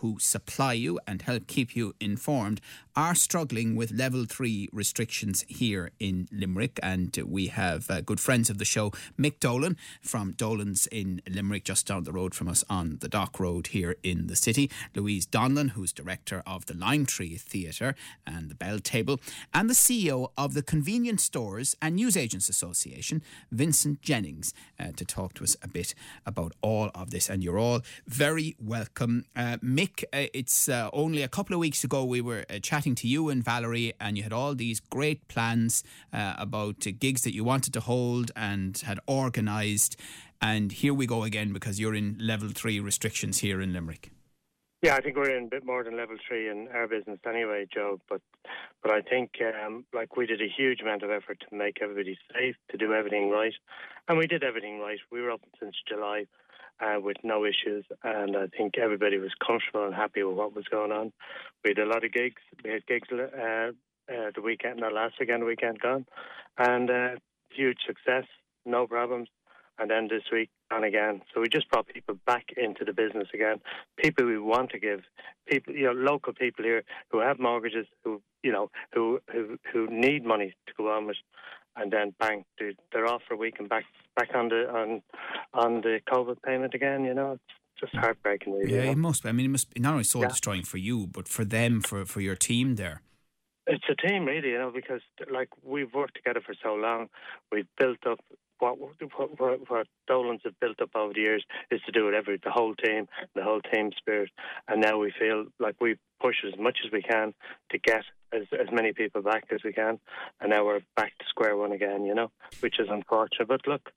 who supply you and help keep you informed are struggling with level three restrictions here in Limerick. And we have uh, good friends of the show, Mick Dolan from Dolan's in Limerick, just down the road from us on the Dock Road here in the city, Louise Donlon, who's director of the Lime Tree Theatre and the Bell Table, and the CEO of the Convenience Stores and Newsagents Association, Vincent Jennings, uh, to talk to us a bit about all of this. And you're all very welcome. Uh, Mick, uh, it's uh, only a couple of weeks ago we were uh, chatting to you and Valerie, and you had all these great plans uh, about gigs that you wanted to hold and had organised. And here we go again because you're in level three restrictions here in Limerick. Yeah, I think we're in a bit more than level three in our business anyway, Joe. But but I think um, like we did a huge amount of effort to make everybody safe, to do everything right, and we did everything right. We were open since July uh, with no issues, and I think everybody was comfortable and happy with what was going on. We had a lot of gigs. We had gigs uh, uh, the weekend, not last weekend, the weekend gone, and uh, huge success, no problems. And then this week and again. So we just brought people back into the business again. People we want to give people, you know, local people here who have mortgages, who you know, who who who need money to go on with, and then bang, they're off for a week and back back on the on on the COVID payment again. You know, it's just heartbreaking. Really, Yeah, you know? it must be. I mean, it must be not only soul Yeah. destroying for you, but for them, for, for your team there. It's a team, really, you know, because like we've worked together for so long, we've built up what what, what, what Dolan's have built up over the years is to do it every the whole team, the whole team spirit, and now we feel like we push as much as we can to get as as many people back as we can, and now we're back to square one again, you know, which is unfortunate. But look.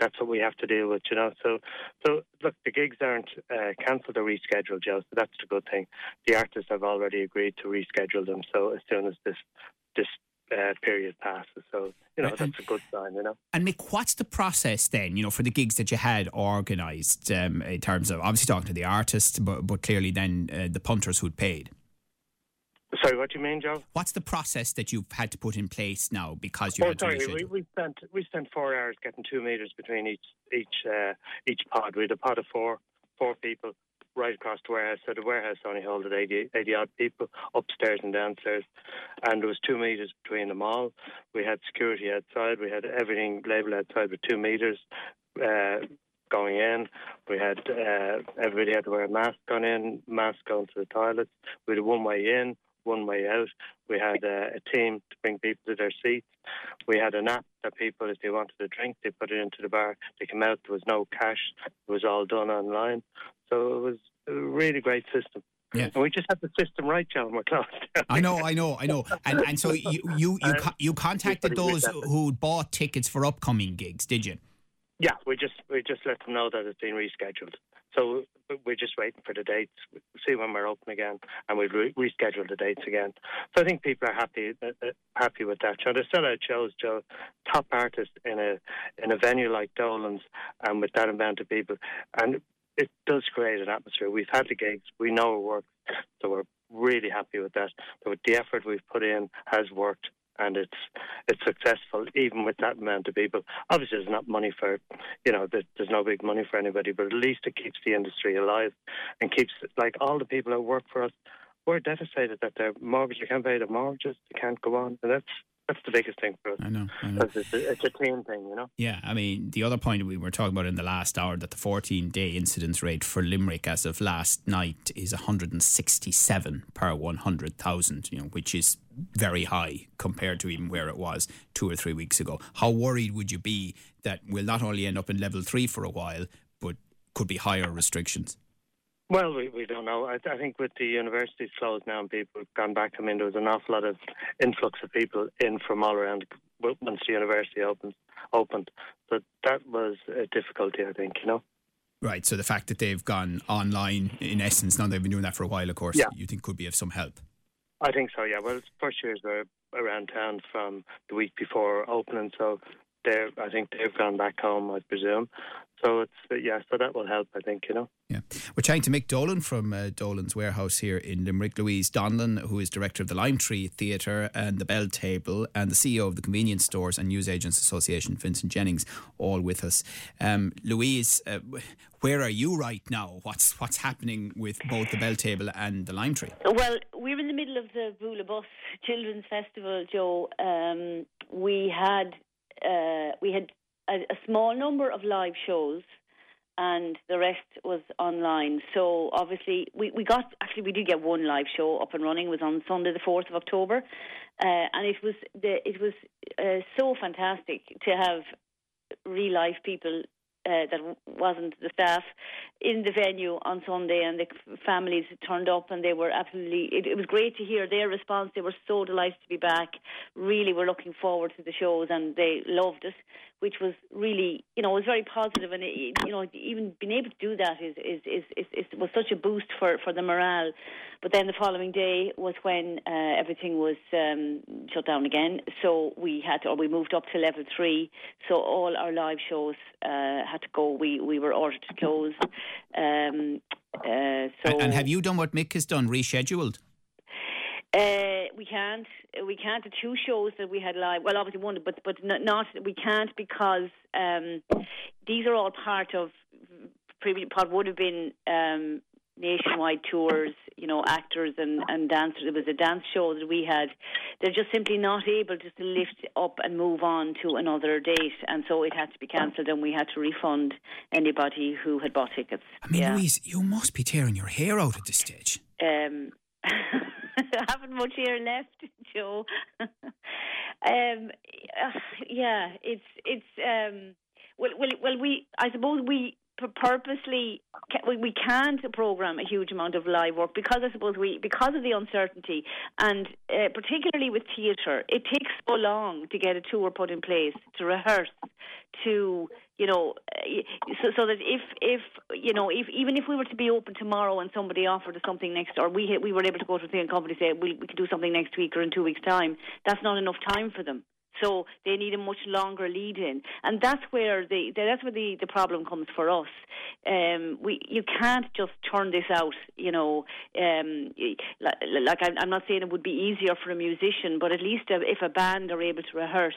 That's what we have to deal with, you know. So, so look, the gigs aren't uh, cancelled or rescheduled, Joe. So that's the good thing the artists have already agreed to reschedule them. So as soon as this this uh, period passes, so you know that's a good sign. You know. And Mick, what's the process then, you know, for the gigs that you had organised um, in terms of obviously talking to the artists, but, but clearly then uh, the punters who'd paid? Sorry, what do you mean, Joe? What's the process that you've had to put in place now because you Oh, had to sorry. We, we spent we spent four hours getting two meters between each each uh, each pod. We had a pod of four four people right across the warehouse. So the warehouse only held 80, 80 odd people upstairs and downstairs, and there was two meters between them all. We had security outside. We had everything labelled outside with two meters. Uh, Going in, we had uh, everybody had to wear a mask going in, mask going to the toilets. We had a one way in, one way out. We had uh, a team to bring people to their seats. We had an app that people, if they wanted a drink, they put it into the bar. They came out. There was no cash. It was all done online. So it was a really great system. Yeah. And we just had the system right, John. We're closed. I know, I know, I know. And and so you you you, co- you contacted those who bought tickets for upcoming gigs, did you? Yeah, we just we just let them know that it's been rescheduled. So we're just waiting for the dates, see when we're open again, and we've re- rescheduled the dates again. So I think people are happy uh, uh, happy with that. So still out shows, Joe, top artists in a in a venue like Dolan's, and with that amount of people, and it does create an atmosphere. We've had the gigs, we know it works, so we're really happy with that. So the effort we've put in has worked and it's it's successful even with that amount of people. Obviously, there's not money for, you know, there- there's no big money for anybody, but at least it keeps the industry alive and keeps like all the people that work for us. We're devastated that their mortgage, they can't pay their mortgages, they can't go on, and that's that's the biggest thing for us. I know, I know. It's a, it's a team thing, you know. Yeah, I mean, the other point we were talking about in the last hour that the 14 day incidence rate for Limerick as of last night is 167 per 100,000, you know, which is very high compared to even where it was two or three weeks ago. How worried would you be that we'll not only end up in level three for a while, but could be higher restrictions? Well, we, we don't know. I, I think with the universities closed now and people have gone back, I mean, there was an awful lot of influx of people in from all around once the university opened. opened. But that was a difficulty, I think, you know. Right, so the fact that they've gone online, in essence, now they've been doing that for a while, of course, Yeah. you think could be of some help. I think so, yeah. Well, first years were around town from the week before opening, so they're I think they've gone back home, I presume. So it's uh, yeah, so that will help. I think you know. Yeah, we're chatting to Mick Dolan from uh, Dolan's Warehouse here in Limerick. Louise Donlon, who is director of the Lime Tree Theatre and the Bell Table, and the CEO of the Convenience Stores and Newsagents Association, Vincent Jennings, all with us. Um, Louise, uh, where are you right now? What's what's happening with both the Bell Table and the Lime Tree? Well, we're in the middle of the Bualadh Bos Children's Festival, Joe. Um, we had uh, we had a, a small number of live shows and the rest was online. So obviously, we, we got actually we did get one live show up and running. It was on Sunday, the fourth of October, uh, and it was the it was uh, so fantastic to have real life people. Uh, that wasn't the staff in the venue on Sunday, and the families turned up, and they were absolutely. It, it was great to hear their response. They were so delighted to be back. Really, were looking forward to the shows, and they loved it which was really, you know, was very positive, and it, you know, even being able to do that is is, is is is was such a boost for for the morale. But then the following day was when uh, everything was um, shut down again, so we had to, or we moved up to level three. So all our live shows uh, had to go. We we were ordered to close. Um, uh, so and have you done what Mick has done, rescheduled? Uh, we can't. We can't. The two shows that we had live. Well, obviously one, but but not. We can't because um, these are all part of. Previous part would have been um, nationwide tours. You know, actors and and dancers. It was a dance show that we had. They're just simply not able just to lift up and move on to another date, and so it had to be cancelled, and we had to refund anybody who had bought tickets. I mean, yeah. Louise, you must be tearing your hair out at this stage. Um, haven't much hair left, Joe. um, uh, yeah, it's it's um, well, well, well. We I suppose we purposely we can't program a huge amount of live work because I suppose we because of the uncertainty and uh, particularly with theatre, it takes so long to get a tour put in place to rehearse to you know so, so that if if you know if even if we were to be open tomorrow and somebody offered us something next or we we were able to go to a company and say we we could do something next week or in two weeks time that's not enough time for them so they need a much longer lead in, and that's where the that's where the, the problem comes for us. Um, we you can't just turn this out, you know. Um, like I'm not saying it would be easier for a musician, but at least if a band are able to rehearse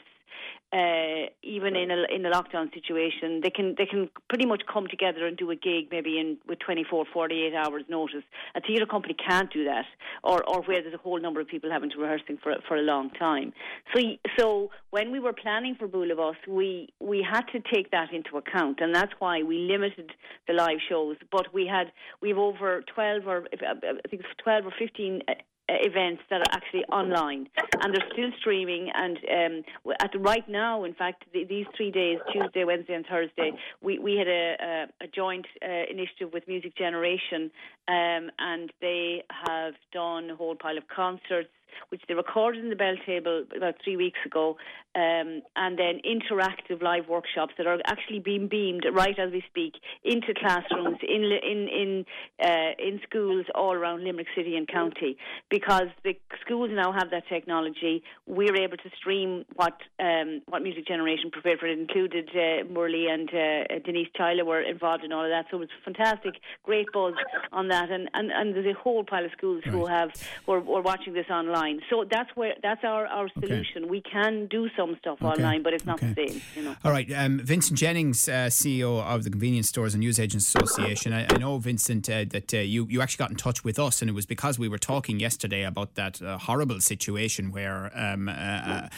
uh, even in a in a lockdown situation, they can they can pretty much come together and do a gig maybe in with 24, 48 hours notice. A theatre company can't do that, or or where there's a whole number of people having to rehearsing for for a long time. So so when we were planning for Bus, we we had to take that into account, and that's why we limited the live shows. But we had we've over 12 or I think it's 12 or 15 uh, events that are actually online. And they're still streaming. And um, at right now in fact the, these three days Tuesday Wednesday and Thursday we, we had a, a, a joint uh, initiative with Music Generation um, and they have done a whole pile of concerts which they recorded in the Bell Table about three weeks ago, um, and then interactive live workshops that are actually being beamed right as we speak into classrooms in in in uh, in schools all around Limerick City and County. Because the schools now have that technology, we're able to stream what um, what Music Generation prepared for. It included uh, Murley and uh, Denise Tyler were involved in all of that, so it was fantastic, great buzz on that, and and, and there's a whole pile of schools right. who have who are, who are watching this online online. So that's where that's our, our solution. Okay. We can do some stuff okay. online, but it's not okay. the same. You know. All right, um, Vincent Jennings, uh, CEO of the Convenience Stores and Newsagents Association. I, I know, Vincent, uh, that uh, you you actually got in touch with us, and it was because we were talking yesterday about that uh, horrible situation where um, a,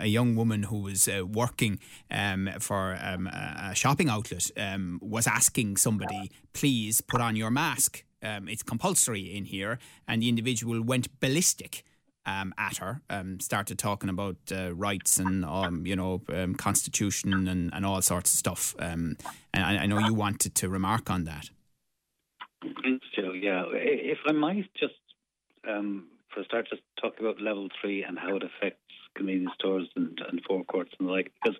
a, young woman who was uh, working um, for um, a shopping outlet um, was asking somebody, "Please put on your mask." Um, it's compulsory in here, and the individual went ballistic um, at her, um, started talking about uh, rights and um, you know um, constitution and, and all sorts of stuff. Um, and I, I, know you wanted to remark on that. Thanks, Joe. Yeah, if I might just um, for start, just talk about level three and how it affects convenience stores and, and forecourts and the like, because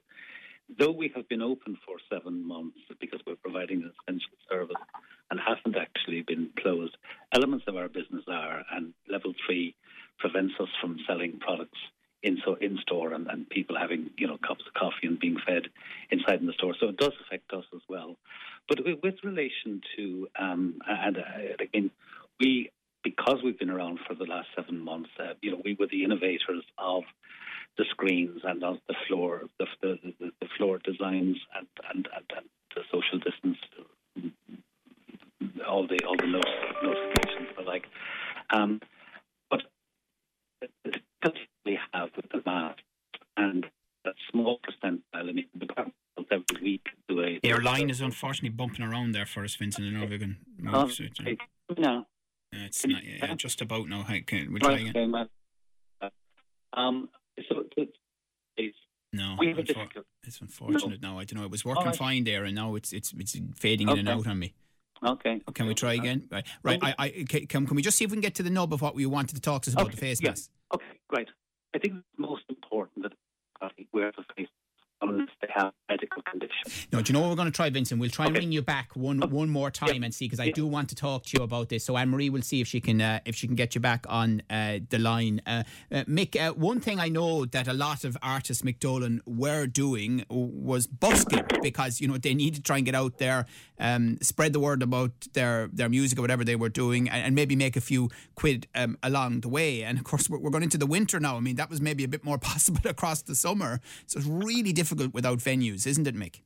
though we have been open for seven months because we're providing an essential service and haven't actually been closed, elements of our business are, and level three prevents us from selling products in so in store and, and people having you know cups of coffee and being fed inside in the store. So it does affect us as well. But with, with relation to line is unfortunately bumping around there for us, Vincent. I don't know if we can move. Um, it, no. Uh, it's not yeah, just about now. How can we try again? Um, so it's no, unfor- it's unfortunate. No. I don't know. It was working right. fine there, and now it's it's it's fading okay. in and out on me. Okay. Can we try again? Right. Right. I, I can, can we just see if we can get to the nub of what we wanted to talk to us about okay. the face mask? Okay. Great. I think it's most important that wear the face unless they have medical condition. No, do you know what we're going to try, Vincent? We'll try okay. and ring you back one okay. one more time and see because I do want to talk to you about this. So Anne Marie will see if she can uh, if she can get you back on uh, the line. Uh, uh Mick, uh, one thing I know that a lot of artists Mick Dolan were doing was busking because you know they need to try and get out there, um, spread the word about their their music or whatever they were doing, and, and maybe make a few quid um, along the way. And of course, we're, we're going into the winter now. I mean, that was maybe a bit more possible across the summer, so it's really difficult without venues, isn't it, Mick?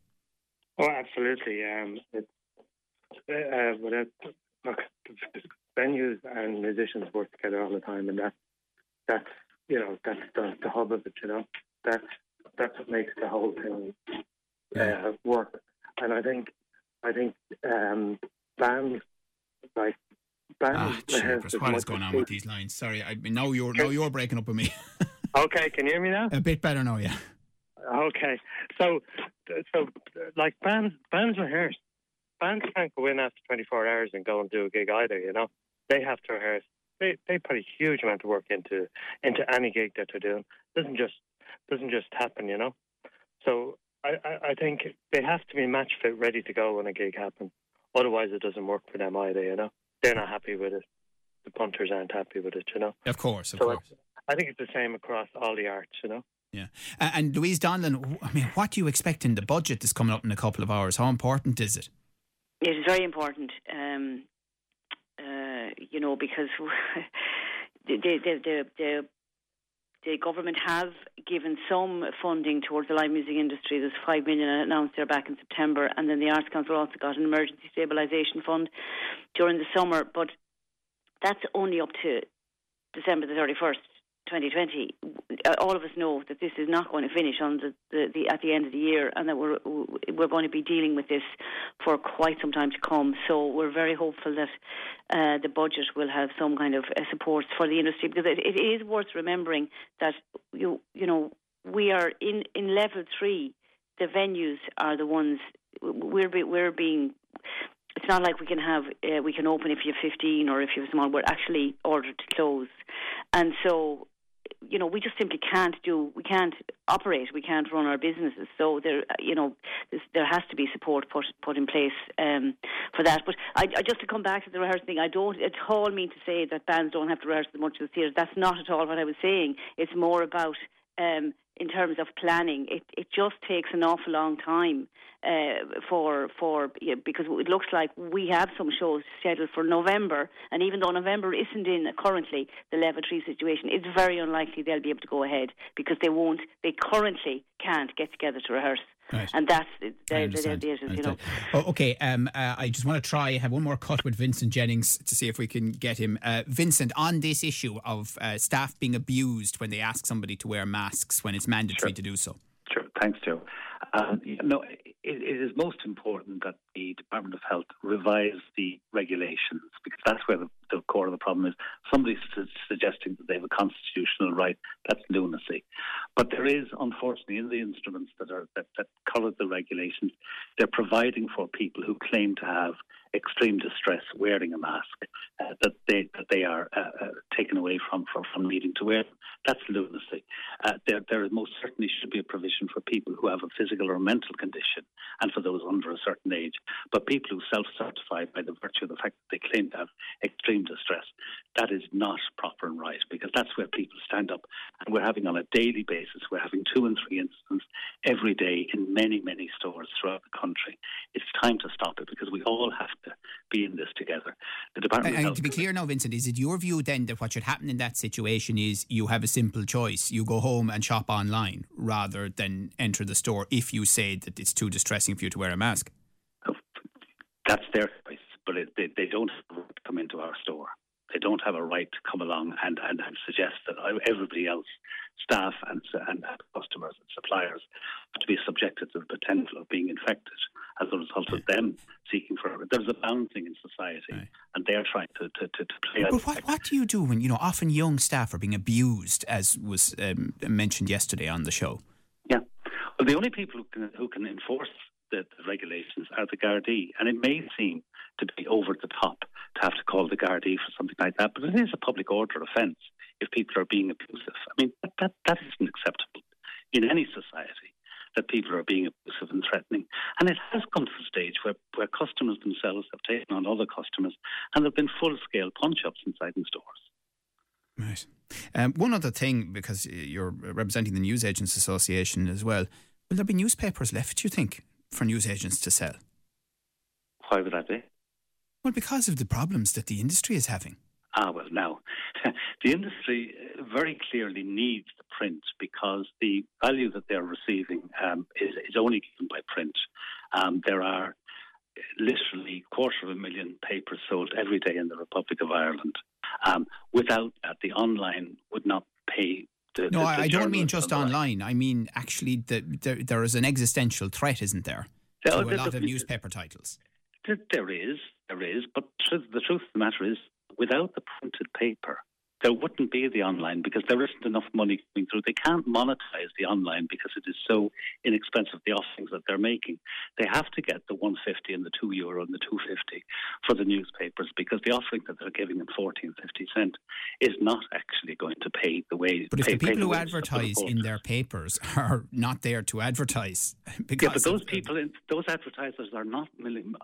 Oh, absolutely. Um, it's, uh, uh without, look, venues and musicians work together all the time, and that that's you know that's the, the hub of it. You know that's that's what makes the whole thing uh, work. And I think I think um, bands like bands. Ah, what is going on with these lines? Sorry, I now you're now you're breaking up with me. okay, can you hear me now? A bit better now, yeah. Okay, so so like bands bands rehearse. Bands can't go in after 24 hours and go and do a gig either. You know, they have to rehearse. They they put a huge amount of work into into any gig that they're doing. Doesn't just doesn't just happen. You know, so I, I, I think they have to be match fit, ready to go when a gig happens. Otherwise, it doesn't work for them either. You know, they're not happy with it. The punters aren't happy with it. You know. Of course, of so course. I think it's the same across all the arts. You know. Yeah. And Louise Donlon, I mean, what do you expect in the budget that's coming up in a couple of hours? How important is it? It is very important, um, uh, you know, because the, the, the, the, the government have given some funding towards the live music industry. There's five million announced there back in September, and then the Arts Council also got an emergency stabilisation fund during the summer. But that's only up to December the 31st. 2020, all of us know that this is not going to finish on the, the, the, at the end of the year, and that we're we're going to be dealing with this for quite some time to come. So we're very hopeful that uh, the budget will have some kind of uh, support for the industry because it, it is worth remembering that you you know we are in in level three. The venues are the ones we're be, we're being it's not like we can have uh, we can open if you have 15 or if you have small. We're actually ordered to close, and so you know, we just simply can't do, we can't operate, we can't run our businesses. So there, you know, there has to be support put put in place um, for that. But I, I, just to come back to the rehearsal thing, I don't at all mean to say that bands don't have to rehearse as much as the theatre. That's not at all what I was saying. It's more about um, in terms of planning. It it just takes an awful long time uh, for for yeah, because it looks like we have some shows scheduled for November, and even though November isn't in currently the level three situation, it's very unlikely they'll be able to go ahead because they won't. They currently can't get together to rehearse. Right. And that's the, the, the, the you know. Oh, okay, um, uh, I just want to try have one more cut with Vincent Jennings to see if we can get him. Uh, Vincent, on this issue of uh, staff being abused when they ask somebody to wear masks when it's mandatory sure. to do so. Sure, thanks, Joe. Um, no, it, it is most important that the Department of Health revise the regulations because that's where the, the core of the problem is. Somebody's su- suggesting that they have a constitutional right. That's lunacy. But there is, unfortunately, in the instruments that are that, that colour the regulations, they're providing for people who claim to have extreme distress wearing a mask, uh, that they that they are uh, uh, taken away from, from from needing to wear. That's lunacy. Uh, there there most certainly should be a provision for people who have a physical or mental condition, and for those under a certain age. But people who self-certify by the virtue of the fact that they claim to have extreme distress, that is not proper and right because that's where people stand up. And we're having on a daily basis, we're having two and three incidents every day in many many stores throughout the country. It's time to stop it because we all have to be in this together. The Department. And, and to be clear now, Vincent, is it your view then that what should happen in that situation is you have a simple choice: you go home and shop online rather than enter the store if you say that it's too distressing for you to wear a mask? Oh, that's their choice, but it, they, they don't come into our store. They don't have a right to come along and, and, and suggest that everybody else, staff and, and customers and suppliers, have to be subjected to the potential of being infected as a result of them seeking for it. There's a balancing in society, right. and they're trying to, to, to, to play. But what, what do you do when you know often young staff are being abused, as was um, mentioned yesterday on the show? Yeah, well, the only people who can, who can enforce the, the regulations are the Gardaí, and it may seem to be over the top to have to call the Gardaí for something like that, but it is a public order offence if people are being abusive. I mean, that, that, that isn't acceptable in any society that people are being abusive and threatening. And it has come to the stage where, where customers themselves have taken on other customers and there have been full scale punch ups inside in stores. Right. Um, one other thing, because you're representing the News Agents Association as well, will there be newspapers left, do you think, for news agents to sell? Why would that be? Well, because of the problems that the industry is having. Ah, well, now, the industry very clearly needs the print because the value that they're receiving um, is, is, only given by print. Um, there are literally quarter of a million papers sold every day in the Republic of Ireland. Um, without that, the online would not pay the, no, the, I, I don't mean just online. I mean actually, the, the, there is an existential threat, isn't there, to a lot of newspaper titles? There is, there is, but the truth of the matter is, without the printed paper, there wouldn't be the online because there isn't enough money coming through. They can't monetize the online because it is so inexpensive, the offerings that they're making. They have to get the 150 and the 2 euro and the 250 for the newspapers because the offering that they're giving at 14, 50 cent is not actually going to pay the way. But if the people who advertise in their papers are not there to advertise, because yeah, but those people, those advertisers are not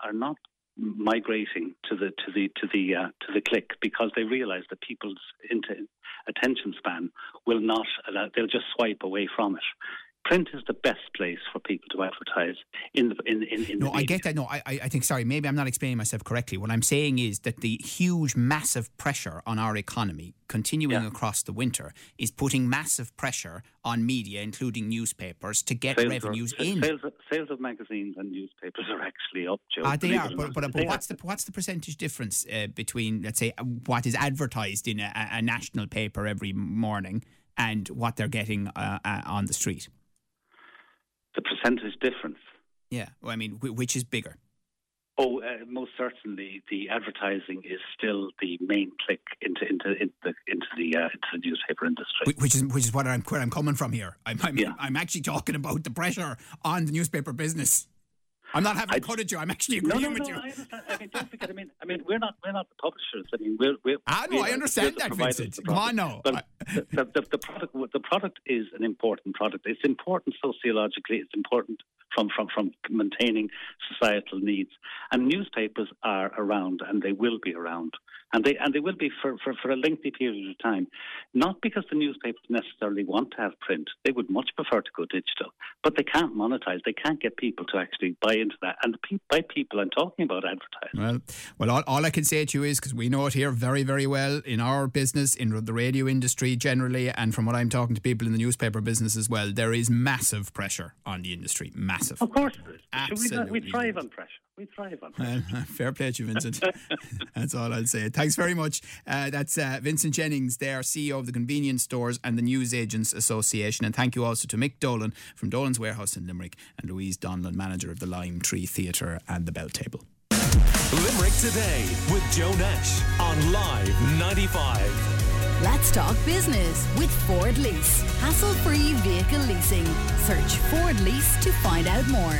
are not migrating to the to the to the uh, to the click because they realise that people's attention span will not allow, they'll just swipe away from it print is the best place for people to advertise in the in in, in no i get that. No I, I think sorry maybe i'm not explaining myself correctly. What i'm saying is that the huge massive pressure on our economy continuing yeah. across the winter is putting massive pressure on media including newspapers to get sales revenues are, in. sales, sales, of magazines and newspapers are actually up Joe. Ah, they are. but, but, but what's the what's the percentage difference uh, between let's say what is advertised in a, a, national paper every morning and what they're getting uh, uh, on the street the percentage difference. Yeah, well, I mean, which is bigger? Oh, uh, most certainly, the advertising is still the main click into into into the into the, uh, into the newspaper industry. Which is which is what I'm where I'm coming from here. I'm I'm, yeah. I'm actually talking about the pressure on the newspaper business. I'm not having I, cut at you. I'm actually agreeing no, no, with no, you. I understand. I mean, don't forget. I mean, I mean, we're not we're not the publishers. I mean, we're we're. Ah, no, we're, I understand that, Vincent. Come on, no. But the, the, the product the product is an important product. It's important sociologically. It's important from, from, from maintaining societal needs. And newspapers are around and they will be around. And they, and they will be for, for, for a lengthy period of time. Not because the newspapers necessarily want to have print, they would much prefer to go digital, but they can't monetize. They can't get people to actually buy into that. And by people, I'm talking about advertising. Well, well all, all I can say to you is because we know it here very, very well in our business, in the radio industry generally, and from what I'm talking to people in the newspaper business as well, there is massive pressure on the industry. Massive. Of course, Absolutely. We, we thrive on pressure. We thrive on. Well, fair play to you, Vincent. that's all I'll say. Thanks very much. Uh, that's uh, Vincent Jennings, there, CEO of the Convenience Stores and the News Agents Association. And thank you also to Mick Dolan from Dolan's Warehouse in Limerick and Louise Donlon, manager of the Lime Tree Theatre and the Bell Table. Limerick Today with Joe Nash on Live 95. Let's talk business with Ford Lease. Hassle free vehicle leasing. Search Ford Lease to find out more.